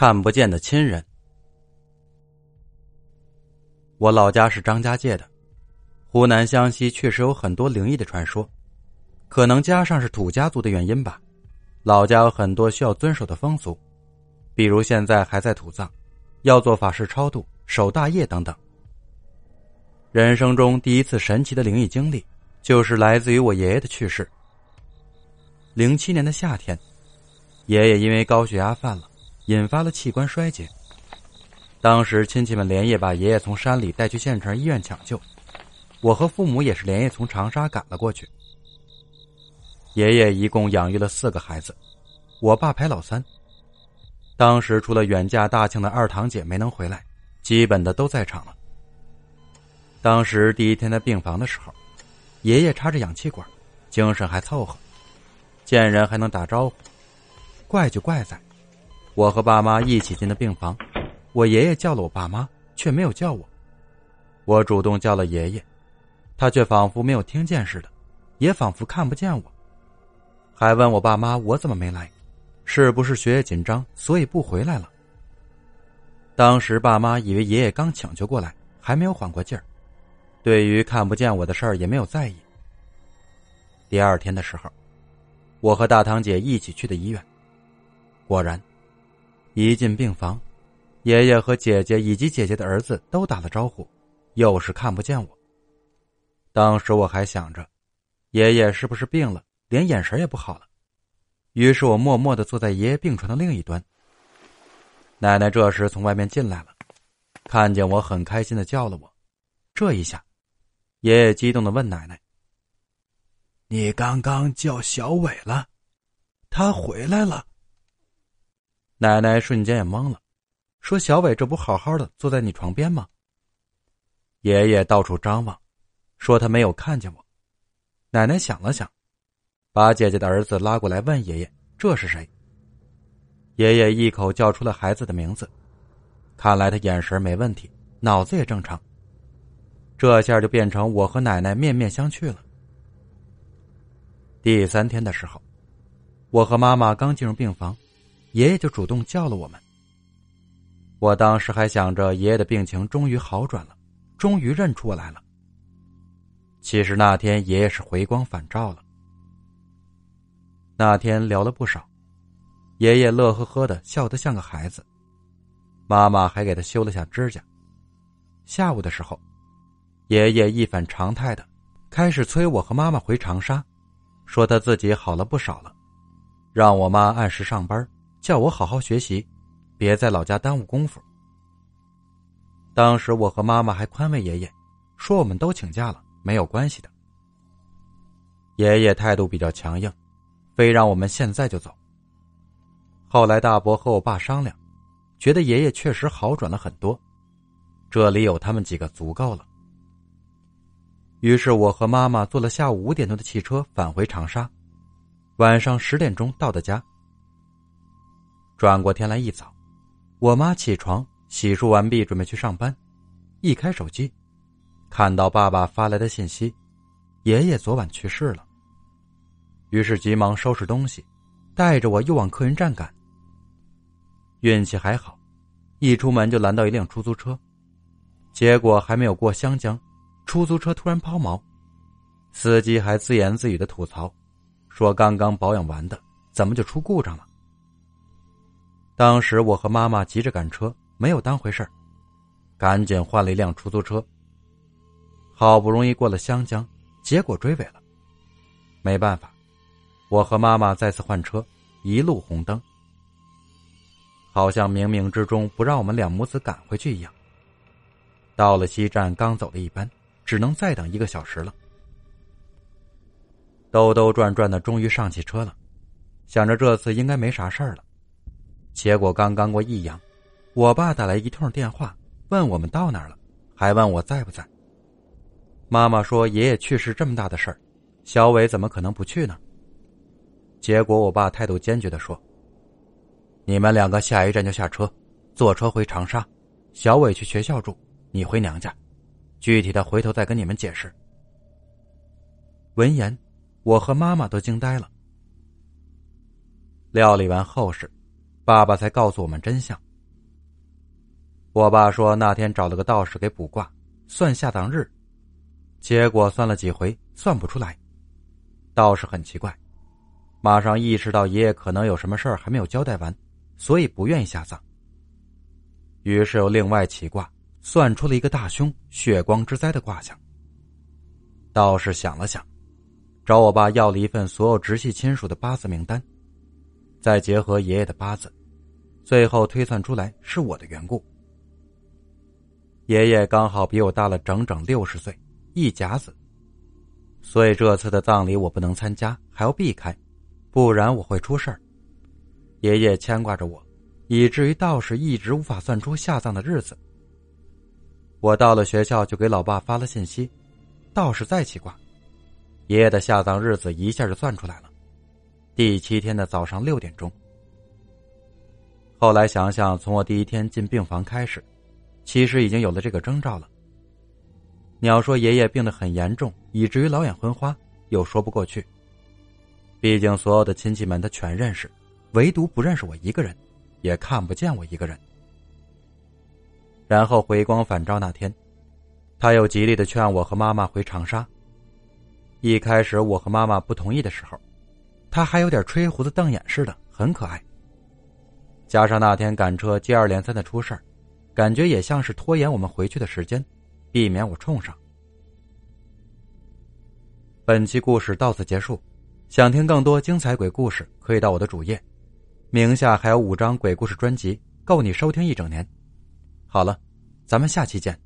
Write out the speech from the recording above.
看不见的亲人。我老家是张家界的，湖南湘西确实有很多灵异的传说，可能加上是土家族的原因吧。老家有很多需要遵守的风俗，比如现在还在土葬，要做法事超度、守大业等等。人生中第一次神奇的灵异经历，就是来自于我爷爷的去世。零七年的夏天，爷爷因为高血压犯了。引发了器官衰竭。当时亲戚们连夜把爷爷从山里带去县城医院抢救，我和父母也是连夜从长沙赶了过去。爷爷一共养育了四个孩子，我爸排老三。当时除了远嫁大庆的二堂姐没能回来，基本的都在场了。当时第一天在病房的时候，爷爷插着氧气管，精神还凑合，见人还能打招呼，怪就怪在。我和爸妈一起进的病房，我爷爷叫了我爸妈，却没有叫我。我主动叫了爷爷，他却仿佛没有听见似的，也仿佛看不见我，还问我爸妈我怎么没来，是不是学业紧张所以不回来了？当时爸妈以为爷爷刚抢救过来，还没有缓过劲儿，对于看不见我的事儿也没有在意。第二天的时候，我和大堂姐一起去的医院，果然。一进病房，爷爷和姐姐以及姐姐的儿子都打了招呼，又是看不见我。当时我还想着，爷爷是不是病了，连眼神也不好了。于是我默默的坐在爷爷病床的另一端。奶奶这时从外面进来了，看见我很开心的叫了我。这一下，爷爷激动的问奶奶：“你刚刚叫小伟了，他回来了。”奶奶瞬间也懵了，说：“小伟这不好好的坐在你床边吗？”爷爷到处张望，说他没有看见我。奶奶想了想，把姐姐的儿子拉过来问爷爷：“这是谁？”爷爷一口叫出了孩子的名字，看来他眼神没问题，脑子也正常。这下就变成我和奶奶面面相觑了。第三天的时候，我和妈妈刚进入病房。爷爷就主动叫了我们。我当时还想着爷爷的病情终于好转了，终于认出我来了。其实那天爷爷是回光返照了。那天聊了不少，爷爷乐呵呵的笑得像个孩子，妈妈还给他修了下指甲。下午的时候，爷爷一反常态的开始催我和妈妈回长沙，说他自己好了不少了，让我妈按时上班。叫我好好学习，别在老家耽误功夫。当时我和妈妈还宽慰爷爷，说我们都请假了，没有关系的。爷爷态度比较强硬，非让我们现在就走。后来大伯和我爸商量，觉得爷爷确实好转了很多，这里有他们几个足够了。于是我和妈妈坐了下午五点多的汽车返回长沙，晚上十点钟到的家。转过天来一早，我妈起床洗漱完毕，准备去上班。一开手机，看到爸爸发来的信息：爷爷昨晚去世了。于是急忙收拾东西，带着我又往客运站赶。运气还好，一出门就拦到一辆出租车。结果还没有过湘江，出租车突然抛锚，司机还自言自语的吐槽，说刚刚保养完的，怎么就出故障了？当时我和妈妈急着赶车，没有当回事儿，赶紧换了一辆出租车。好不容易过了湘江，结果追尾了。没办法，我和妈妈再次换车，一路红灯，好像冥冥之中不让我们两母子赶回去一样。到了西站，刚走了一班，只能再等一个小时了。兜兜转转的，终于上汽车了，想着这次应该没啥事儿了。结果刚刚过益阳，我爸打来一通电话，问我们到哪儿了，还问我在不在。妈妈说爷爷去世这么大的事儿，小伟怎么可能不去呢？结果我爸态度坚决的说：“你们两个下一站就下车，坐车回长沙，小伟去学校住，你回娘家，具体的回头再跟你们解释。”闻言，我和妈妈都惊呆了。料理完后事。爸爸才告诉我们真相，我爸说那天找了个道士给卜卦，算下葬日，结果算了几回算不出来。道士很奇怪，马上意识到爷爷可能有什么事儿还没有交代完，所以不愿意下葬。于是又另外起卦，算出了一个大凶、血光之灾的卦象。道士想了想，找我爸要了一份所有直系亲属的八字名单，再结合爷爷的八字，最后推算出来是我的缘故。爷爷刚好比我大了整整六十岁，一甲子，所以这次的葬礼我不能参加，还要避开，不然我会出事儿。爷爷牵挂着我。以至于道士一直无法算出下葬的日子。我到了学校就给老爸发了信息，道士再起卦，爷爷的下葬日子一下就算出来了，第七天的早上六点钟。后来想想，从我第一天进病房开始，其实已经有了这个征兆了。你要说爷爷病得很严重，以至于老眼昏花，又说不过去。毕竟所有的亲戚们他全认识，唯独不认识我一个人。也看不见我一个人。然后回光返照那天，他又极力的劝我和妈妈回长沙。一开始我和妈妈不同意的时候，他还有点吹胡子瞪眼似的，很可爱。加上那天赶车接二连三的出事儿，感觉也像是拖延我们回去的时间，避免我冲上。本期故事到此结束，想听更多精彩鬼故事，可以到我的主页。名下还有五张鬼故事专辑，够你收听一整年。好了，咱们下期见。